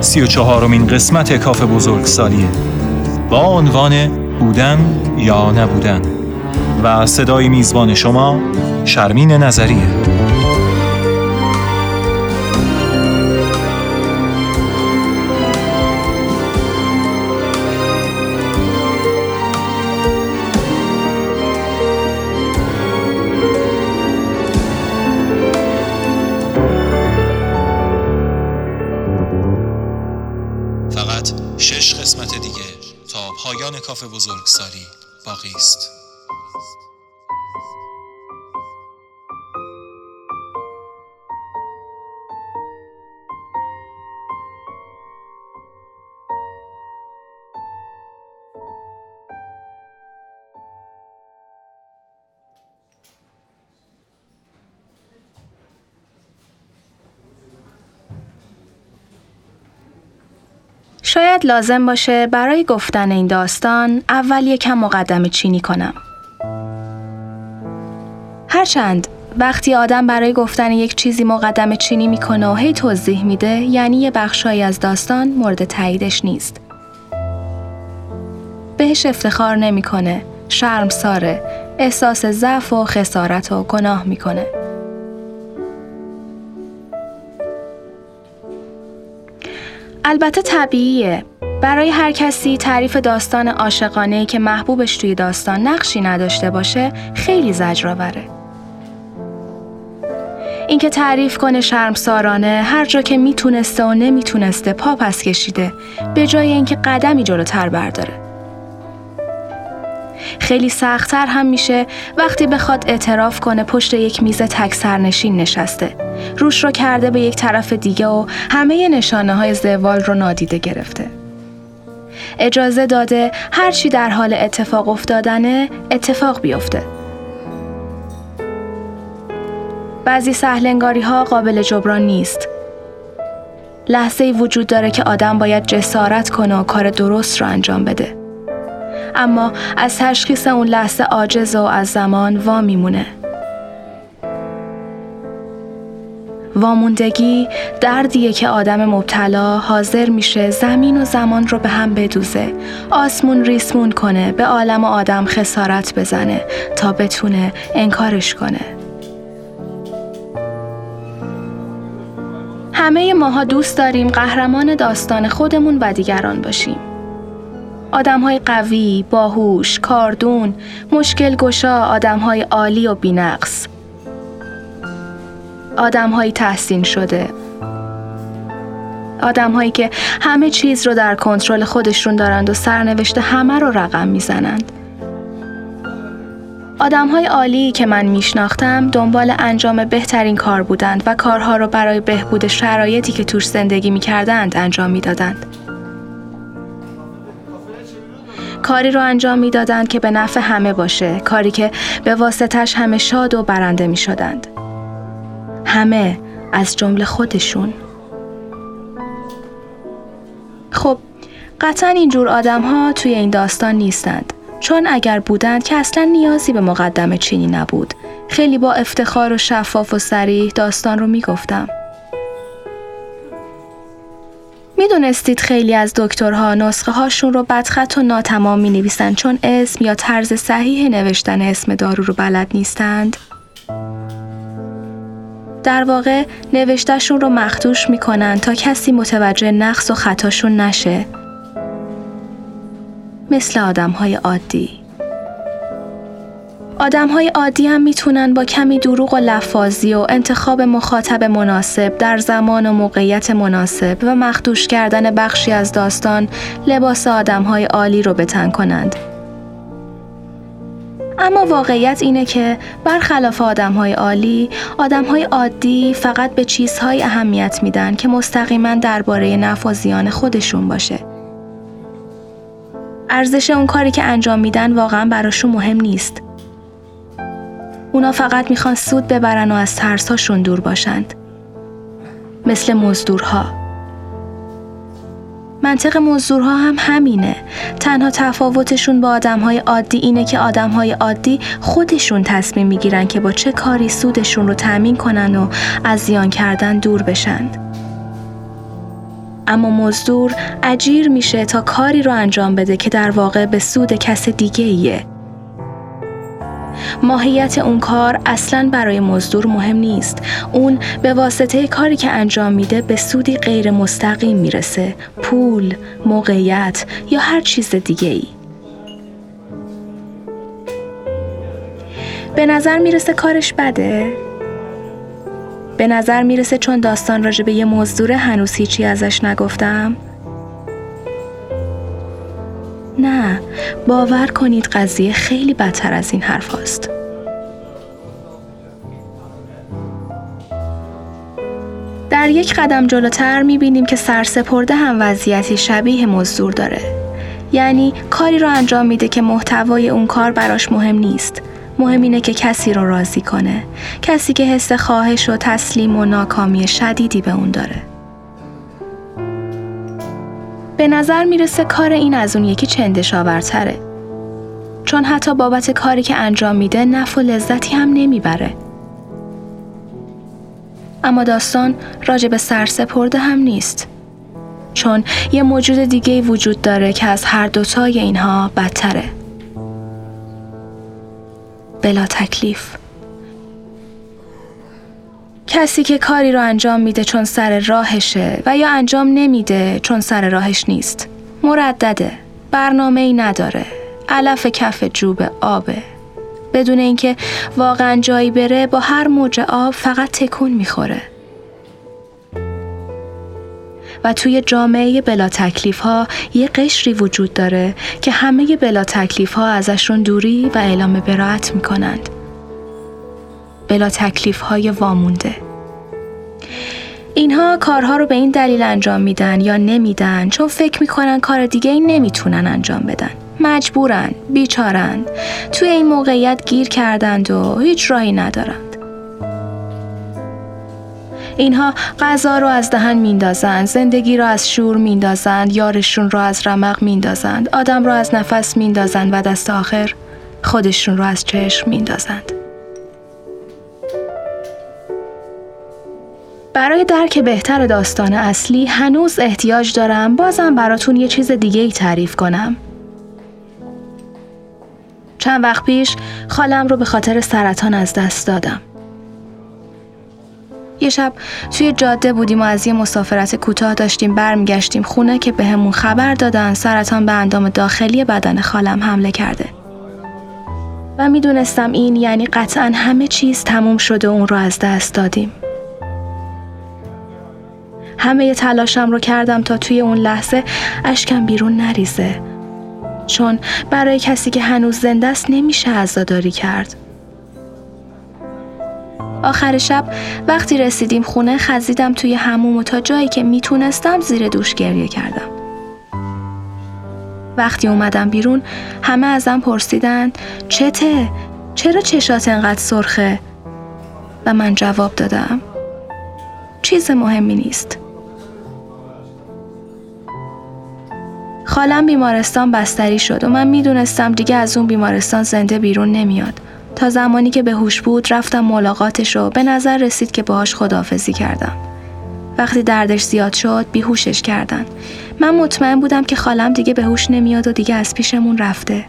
سی و چهارمین قسمت کاف بزرگ سالیه. با عنوان بودن یا نبودن. و صدای میزبان شما شرمین نظریه. کاف بزرگ سالی باقی است. شاید لازم باشه برای گفتن این داستان اول یکم مقدمه چینی کنم. هرچند وقتی آدم برای گفتن یک چیزی مقدمه چینی می‌کنه و هی توضیح میده یعنی یه بخشایی از داستان مورد تاییدش نیست. بهش افتخار نمی‌کنه، شرم ساره، احساس ضعف و خسارت و گناه می‌کنه. البته طبیعیه برای هر کسی تعریف داستان عاشقانه که محبوبش توی داستان نقشی نداشته باشه خیلی زجرآوره. اینکه تعریف کنه شرمسارانه هر جا که می‌تونسته و نمی‌تونسته پا پس کشیده به جای اینکه قدمی جلوتر برداره. خیلی سختتر هم میشه وقتی بخواد اعتراف کنه پشت یک میز تک سرنشین نشسته. روش رو کرده به یک طرف دیگه و همه نشانه های زوال رو نادیده گرفته. اجازه داده هرچی در حال اتفاق افتادنه اتفاق بیفته. بعضی سهلنگاری ها قابل جبران نیست. لحظه ای وجود داره که آدم باید جسارت کنه و کار درست رو انجام بده. اما از تشخیص اون لحظه عاجز و از زمان وا میمونه. واموندگی دردیه که آدم مبتلا حاضر میشه زمین و زمان رو به هم بدوزه. آسمون ریسمون کنه به عالم و آدم خسارت بزنه تا بتونه انکارش کنه. همه ماها دوست داریم قهرمان داستان خودمون و دیگران باشیم. آدم های قوی، باهوش، کاردون، مشکل گشا، آدم های عالی و بینقص. آدم های تحسین شده. آدم هایی که همه چیز رو در کنترل خودشون دارند و سرنوشت همه رو رقم می‌زنند. آدم های عالی که من میشناختم دنبال انجام بهترین کار بودند و کارها رو برای بهبود شرایطی که توش زندگی می‌کردند انجام می‌دادند. کاری رو انجام می‌دادند که به نفع همه باشه، کاری که به واسطش همه شاد و برنده می شدند. همه از جمله خودشون. خب قطعا اینجور آدم ها توی این داستان نیستند. چون اگر بودند که اصلا نیازی به مقدمه چینی نبود. خیلی با افتخار و شفاف و سریح داستان رو می‌گفتم. می‌دونستید خیلی از دکترها نسخه هاشون رو بدخط و ناتمام می نویسند چون اسم یا طرز صحیح نوشتن اسم دارو رو بلد نیستند؟ در واقع نوشتهشون رو مختوش می‌کنن تا کسی متوجه نقص و خطاشون نشه مثل آدم های عادی آدم های عادی هم می‌تونن با کمی دروغ و لفاظی و انتخاب مخاطب مناسب در زمان و موقعیت مناسب و مخدوش کردن بخشی از داستان لباس آدم های عالی رو بتن کنند. اما واقعیت اینه که برخلاف آدم های عالی، آدم های عادی فقط به چیزهای اهمیت میدن که مستقیما درباره نفع زیان خودشون باشه. ارزش اون کاری که انجام میدن واقعا براشون مهم نیست. اونا فقط می‌خوان سود ببرن و از ترساشون دور باشند. مثل مزدورها. منطق مزدورها هم همینه. تنها تفاوتشون با آدمهای عادی اینه که آدمهای عادی خودشون تصمیم می‌گیرن که با چه کاری سودشون رو تأمین کنن و از زیان کردن دور بشند. اما مزدور اجیر میشه تا کاری رو انجام بده که در واقع به سود کس دیگه ایه. ماهیت اون کار اصلا برای مزدور مهم نیست. اون به واسطه کاری که انجام میده به سودی غیر مستقیم می‌رسه. پول، موقعیت یا هر چیز دیگه ای. به نظر می‌رسه کارش بده؟ به نظر می‌رسه چون داستان راجع به یه مزدور هنوز هیچی ازش نگفتم؟ نه باور کنید قضیه خیلی بدتر از این حرف هاست. در یک قدم جلوتر می‌بینیم که سرسپرده هم وضعیتی شبیه مزدور داره. یعنی کاری رو انجام میده که محتوای اون کار براش مهم نیست. مهم اینه که کسی رو راضی کنه. کسی که حس خواهش و تسلیم و ناکامی شدیدی به اون داره. به نظر می‌رسه کار این از اون یکی چندش آورتره. چون حتی بابت کاری که انجام میده نفع و لذتی هم نمی‌بره. اما داستان راجع به سرسپرده هم نیست. چون یه موجود دیگه وجود داره که از هر دوتای اینها بدتره. بلا تکلیف کسی که کاری رو انجام میده چون سر راهشه و یا انجام نمیده چون سر راهش نیست. مردده. برنامه ای نداره. علف کف جوب آبه. بدون اینکه واقعا جایی بره با هر موج آب فقط تکون می‌خوره. و توی جامعه بلا تکلیف ها یه قشری وجود داره که همه بلا تکلیف ها ازشون دوری و اعلام براعت می‌کنند. بلا تکلیف های وامونده. اینها کارها رو به این دلیل انجام میدن یا نمیدن چون فکر می‌کنن کار دیگه این نمی‌تونن انجام بدن. مجبورن، بیچارن، توی این موقعیت گیر کردند و هیچ راهی ندارن. اینها غذا رو از دهن میندازند زندگی را از شور میندازند یارشون را از رمق میندازند آدم را از نفس میندازند و دست آخر خودشون رو از چشم میندازند برای درک بهتر داستان اصلی هنوز احتیاج دارم بازم براتون یه چیز دیگه ای تعریف کنم. چند وقت پیش خالم رو به خاطر سرطان از دست دادم. یه شب توی جاده بودیم و از یه مسافرت کوتاه داشتیم برمیگشتیم خونه که بهمون به خبر دادن سرطان به اندام داخلی بدن خالم حمله کرده. و می‌دونستم این یعنی قطعا همه چیز تموم شده و اون رو از دست دادیم. همه تلاشم رو کردم تا توی اون لحظه اشکم بیرون نریزه. چون برای کسی که هنوز زنده است نمیشه عزاداری کرد. آخر شب وقتی رسیدیم خونه خزیدم توی هموم و تا جایی که می‌تونستم زیر دوش گریه کردم. وقتی اومدم بیرون همه ازم پرسیدن چته؟ چرا چشات انقدر سرخه؟ و من جواب دادم چیز مهمی نیست. خالم بیمارستان بستری شد و من می‌دونستم دیگه از اون بیمارستان زنده بیرون نمیاد. تا زمانی که به هوش بود رفتم ملاقاتش و به نظر رسید که باهاش خدافزی کردم. وقتی دردش زیاد شد بیهوشش کردن. من مطمئن بودم که خالم دیگه به هوش نمیاد و دیگه از پیشمون رفته.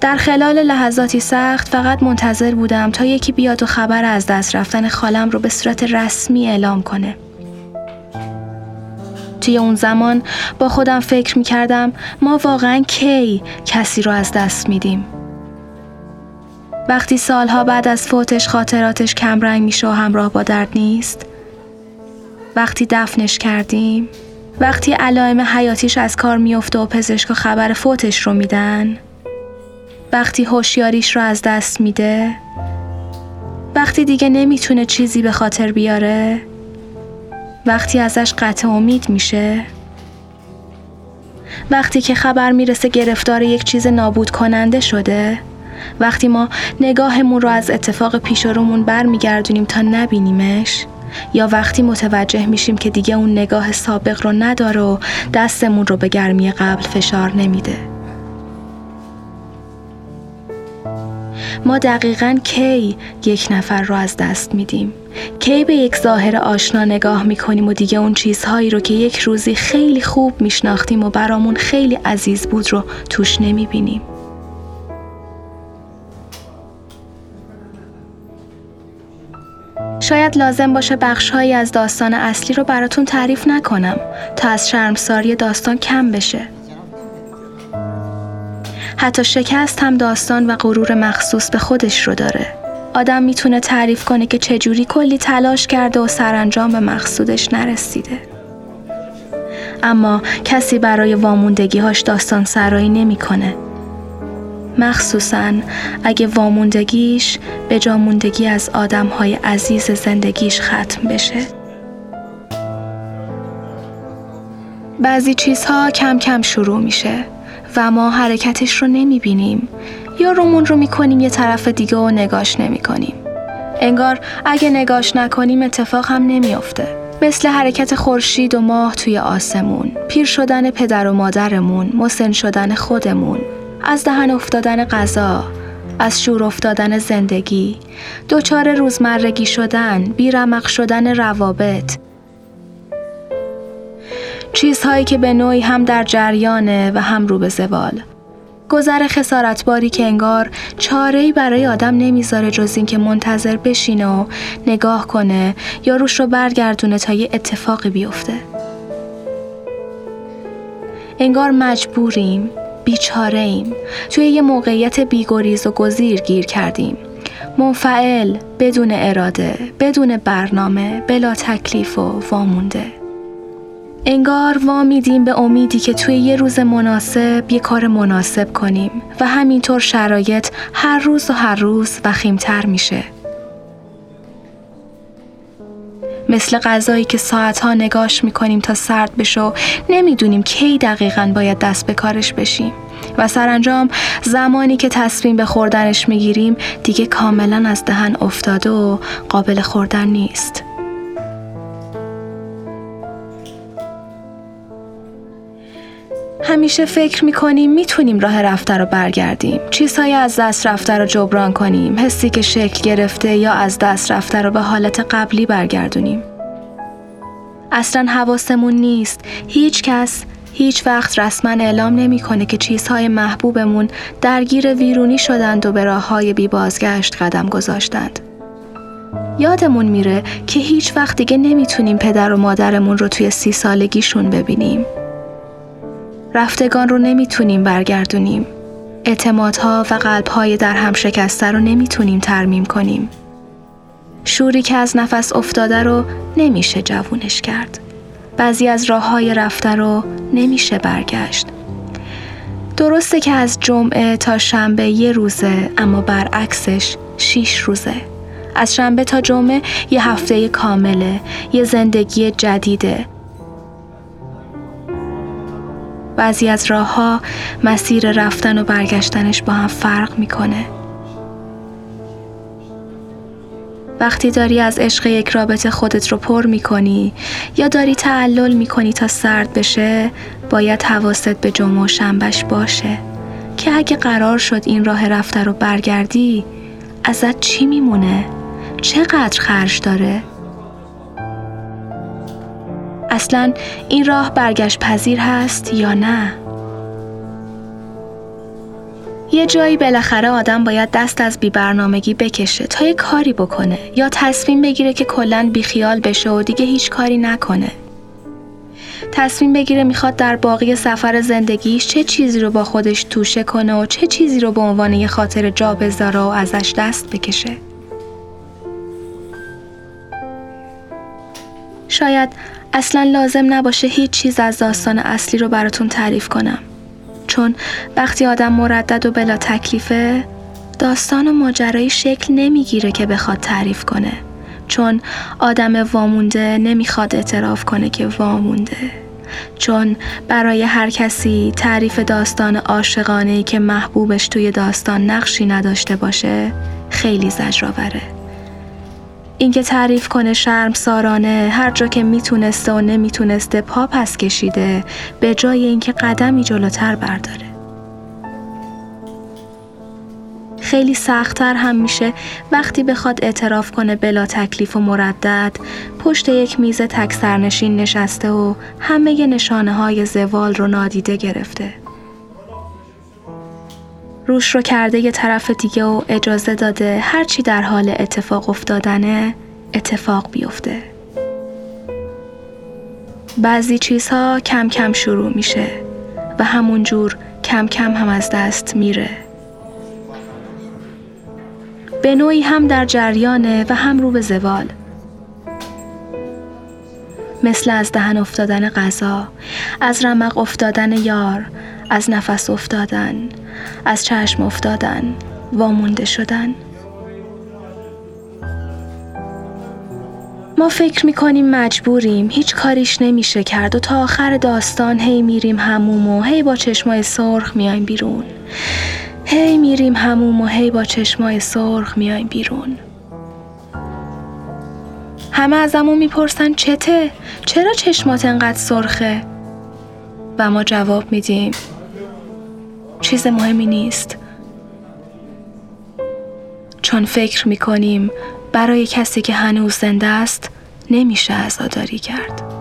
در خلال لحظاتی سخت فقط منتظر بودم تا یکی بیاد و خبر از دست رفتن خالم رو به صورت رسمی اعلام کنه. توی اون زمان با خودم فکر می کردم ما واقعا کی کسی رو از دست میدیم. وقتی سالها بعد از فوتش خاطراتش کمرنگ میشه و همراه با درد نیست وقتی دفنش کردیم وقتی علائم حیاتیش از کار میفته و پزشکا خبر فوتش رو میدن وقتی هوشیاریش رو از دست میده وقتی دیگه نمی‌تونه چیزی به خاطر بیاره وقتی ازش قطع امید میشه؟ وقتی که خبر می‌رسه گرفتار یک چیز نابود کننده شده؟ وقتی ما نگاهمون رو از اتفاق پیش رومون برمیگردونیم تا نبینیمش؟ یا وقتی متوجه میشیم که دیگه اون نگاه سابق رو نداره و دستمون رو به گرمی قبل فشار نمیده؟ ما دقیقا کی یک نفر رو از دست میدیم کی به یک ظاهر آشنا نگاه می‌کنیم و دیگه اون چیزهایی رو که یک روزی خیلی خوب میشناختیم و برامون خیلی عزیز بود رو توش نمی‌بینیم شاید لازم باشه بخشهایی از داستان اصلی رو براتون تعریف نکنم تا از شرمساری داستان کم بشه. حتی شکست هم داستان و غرور مخصوص به خودش رو داره. آدم می‌تونه تعریف کنه که چجوری کلی تلاش کرده و سرانجام به مقصودش نرسیده. اما کسی برای واموندگیهاش داستان سرایی نمی‌کنه مخصوصا اگه واموندگیش به جاموندگی از های عزیز زندگیش ختم بشه. بعضی چیزها کم کم شروع میشه و ما حرکتش رو نمی‌بینیم. یا رومون رو می‌کنیم یه طرف دیگه و نگاش نمی‌کنیم. انگار اگه نگاش نکنیم اتفاق هم نمیافته. مثل حرکت خورشید و ماه توی آسمون، پیر شدن پدر و مادرمون، مسن شدن خودمون، از دهن افتادن غذا، از شور افتادن زندگی، دچار روزمرگی شدن، بیرمق شدن روابط، چیزهایی که به نوعی هم در جریانه و هم رو به زوال. گذر خسارتباری که انگار چاره‌ای برای آدم نمی‌ذاره جز اینکه منتظر بشینه و نگاه کنه یا روش رو برگردونه تا یه اتفاقی بیفته. انگار مجبوریم بیچاره ایم توی یه موقعیت بیگریز و گزیر گیر کردیم منفعل بدون اراده بدون برنامه بلا تکلیف و وامونده انگار وامیدیم به امیدی که توی یه روز مناسب یه کار مناسب کنیم و همینطور شرایط هر روز و هر روز وخیمتر میشه. مثل غذایی که ساعتها نگاش می‌کنیم تا سرد بشه و نمی‌دونیم کی دقیقا باید دست به کارش بشیم و سرانجام زمانی که تصمیم به خوردنش می‌گیریم دیگه کاملا از دهن افتاده و قابل خوردن نیست. همیشه فکر می‌کنیم می‌تونیم راه رفته رو برگردیم چیزهای از دست رفته رو جبران کنیم حسی که شکل گرفته یا از دست رفته رو به حالت قبلی برگردونیم اصلا حواسمون نیست هیچ کس هیچ وقت رسما اعلام نمی‌کنه که چیزهای محبوبمون درگیر ویرونی شدند و به راه های بی بازگشت قدم گذاشتند. یادمون میره که هیچ وقت دیگه نمی‌تونیم پدر و مادرمون رو توی سی سالگیشون ببینیم. رفتگان رو نمی‌تونیم برگردونیم. اعتمادها و قلبهای در هم شکسته رو نمی‌تونیم ترمیم کنیم. شوری که از نفس افتاده رو نمیشه جوونش کرد. بعضی از راه های رفته رو نمیشه برگشت. درسته که از جمعه تا شنبه یه روزه اما برعکسش شیش روزه. از شنبه تا جمعه یه هفته کامله، یه زندگی جدیده بعضی از راه ها مسیر رفتن و برگشتنش با هم فرق می‌کنه. وقتی داری از عشق یک رابطه خودت رو پر می‌کنی یا داری تعلل می‌کنی تا سرد بشه باید حواست به جمعه و شنبش باشه که اگه قرار شد این راه رفته رو برگردی ازت چی میمونه؟ چقدر خرج داره؟ اصلا این راه برگشت پذیر هست یا نه؟ یه جایی بالاخره آدم باید دست از بی برنامگی بکشه تا یه کاری بکنه یا تصمیم بگیره که کلا بیخیال بشه و دیگه هیچ کاری نکنه. تصمیم بگیره می‌خواد در باقی سفر زندگیش چه چیزی رو با خودش توشه کنه و چه چیزی رو به عنوان یه خاطر جا بذاره و ازش دست بکشه. شاید اصلا لازم نباشه هیچ چیز از داستان اصلی رو براتون تعریف کنم. چون وقتی آدم مردد و بلا تکلیفه داستان و ماجرایی شکل نمی‌گیره که بخواد تعریف کنه. چون آدم وامونده نمی‌خواد اعتراف کنه که وامونده. چون برای هر کسی تعریف داستان عاشقانه که محبوبش توی داستان نقشی نداشته باشه خیلی زجرآوره. اینکه تعریف کنه شرم سارانه هر جا که می‌تونسته و نمی‌تونسته پا پس کشیده به جای اینکه قدمی جلوتر برداره خیلی سختتر هم میشه وقتی بخواد اعتراف کنه بلا تکلیف و مردد پشت یک میز تک سرنشین نشسته و همه نشانه های زوال رو نادیده گرفته. روش رو کرده یه طرف دیگه و اجازه داده هرچی در حال اتفاق افتادنه اتفاق بیفته. بعضی چیزها کم کم شروع میشه و همونجور کم کم هم از دست میره. به نوعی هم در جریانه و هم رو به زوال مثل از دهن افتادن غذا از رمق افتادن یار از نفس افتادن از چشم افتادن وامونده شدن ما فکر می‌کنیم مجبوریم هیچ کاریش نمیشه کرد و تا آخر داستان هی میریم هموم و هی با چشمای سرخ میایم بیرون هی میریم هموم و هی با چشمای سرخ میایم بیرون همه ازمون می‌پرسن چته؟ چرا چشمات انقدر سرخه؟ و ما جواب میدیم چیز مهمی نیست. چون فکر می‌کنیم برای کسی که هنوز زنده است نمیشه عزاداری کرد.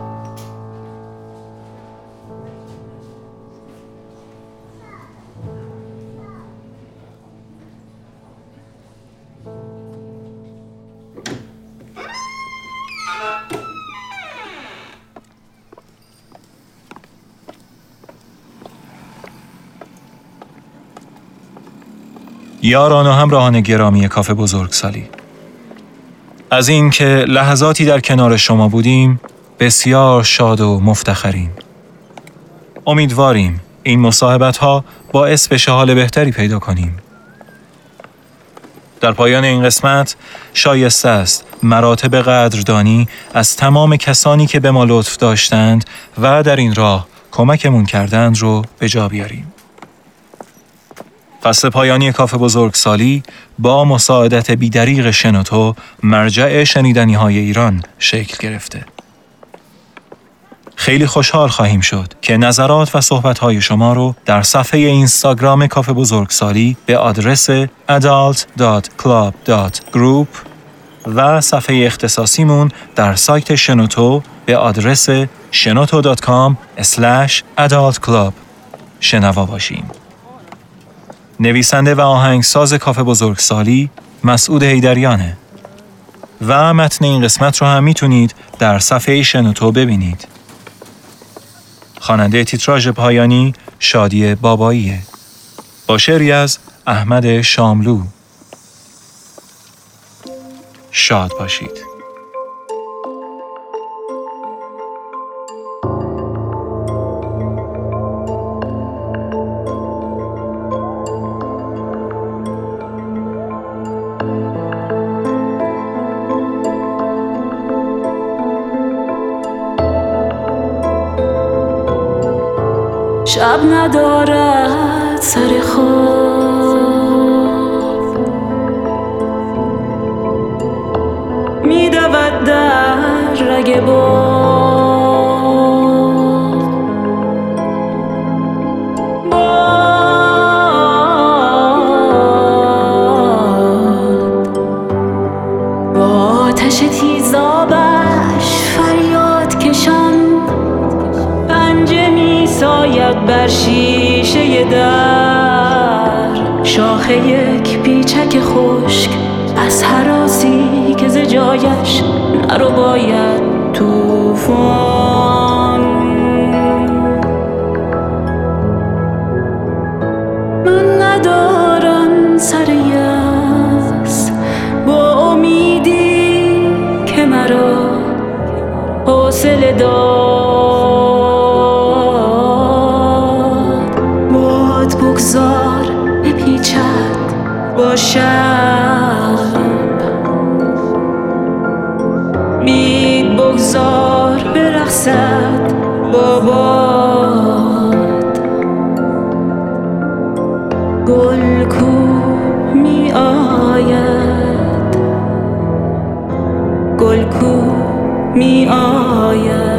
یاران و همراهان گرامی کافه بزرگسالی. از اینکه لحظاتی در کنار شما بودیم بسیار شاد و مفتخریم. امیدواریم این مصاحبت ها باعث بشه حال بهتری پیدا کنیم. در پایان این قسمت شایسته است مراتب قدردانی از تمام کسانی که به ما لطف داشتند و در این راه کمکمون کردند رو به جا بیاریم. فصل پایانی کاف بزرگسالی با مساعدت بیدریق شنوتو مرجع شنیدنی های ایران شکل گرفته. خیلی خوشحال خواهیم شد که نظرات و صحبت های شما رو در صفحه اینستاگرام کاف بزرگسالی به آدرس adult.club.group و صفحه اختصاصیمون در سایت شنوتو به آدرس shenoto.com adultclub شنوا باشیم. نویسنده و آهنگساز کاف بزرگسالی مسعود هیدریانه و متن این قسمت رو هم می‌تونید در صفحه شنوتو ببینید. خواننده تیتراژ پایانی شادی باباییه. با شعری از احمد شاملو. شاد باشید. شب ندارد سر خواب در شاخه یک پیچک خشک از حراسی که ز جایش نرو باید توفان. باد گل کو می آید. گل کو می آید.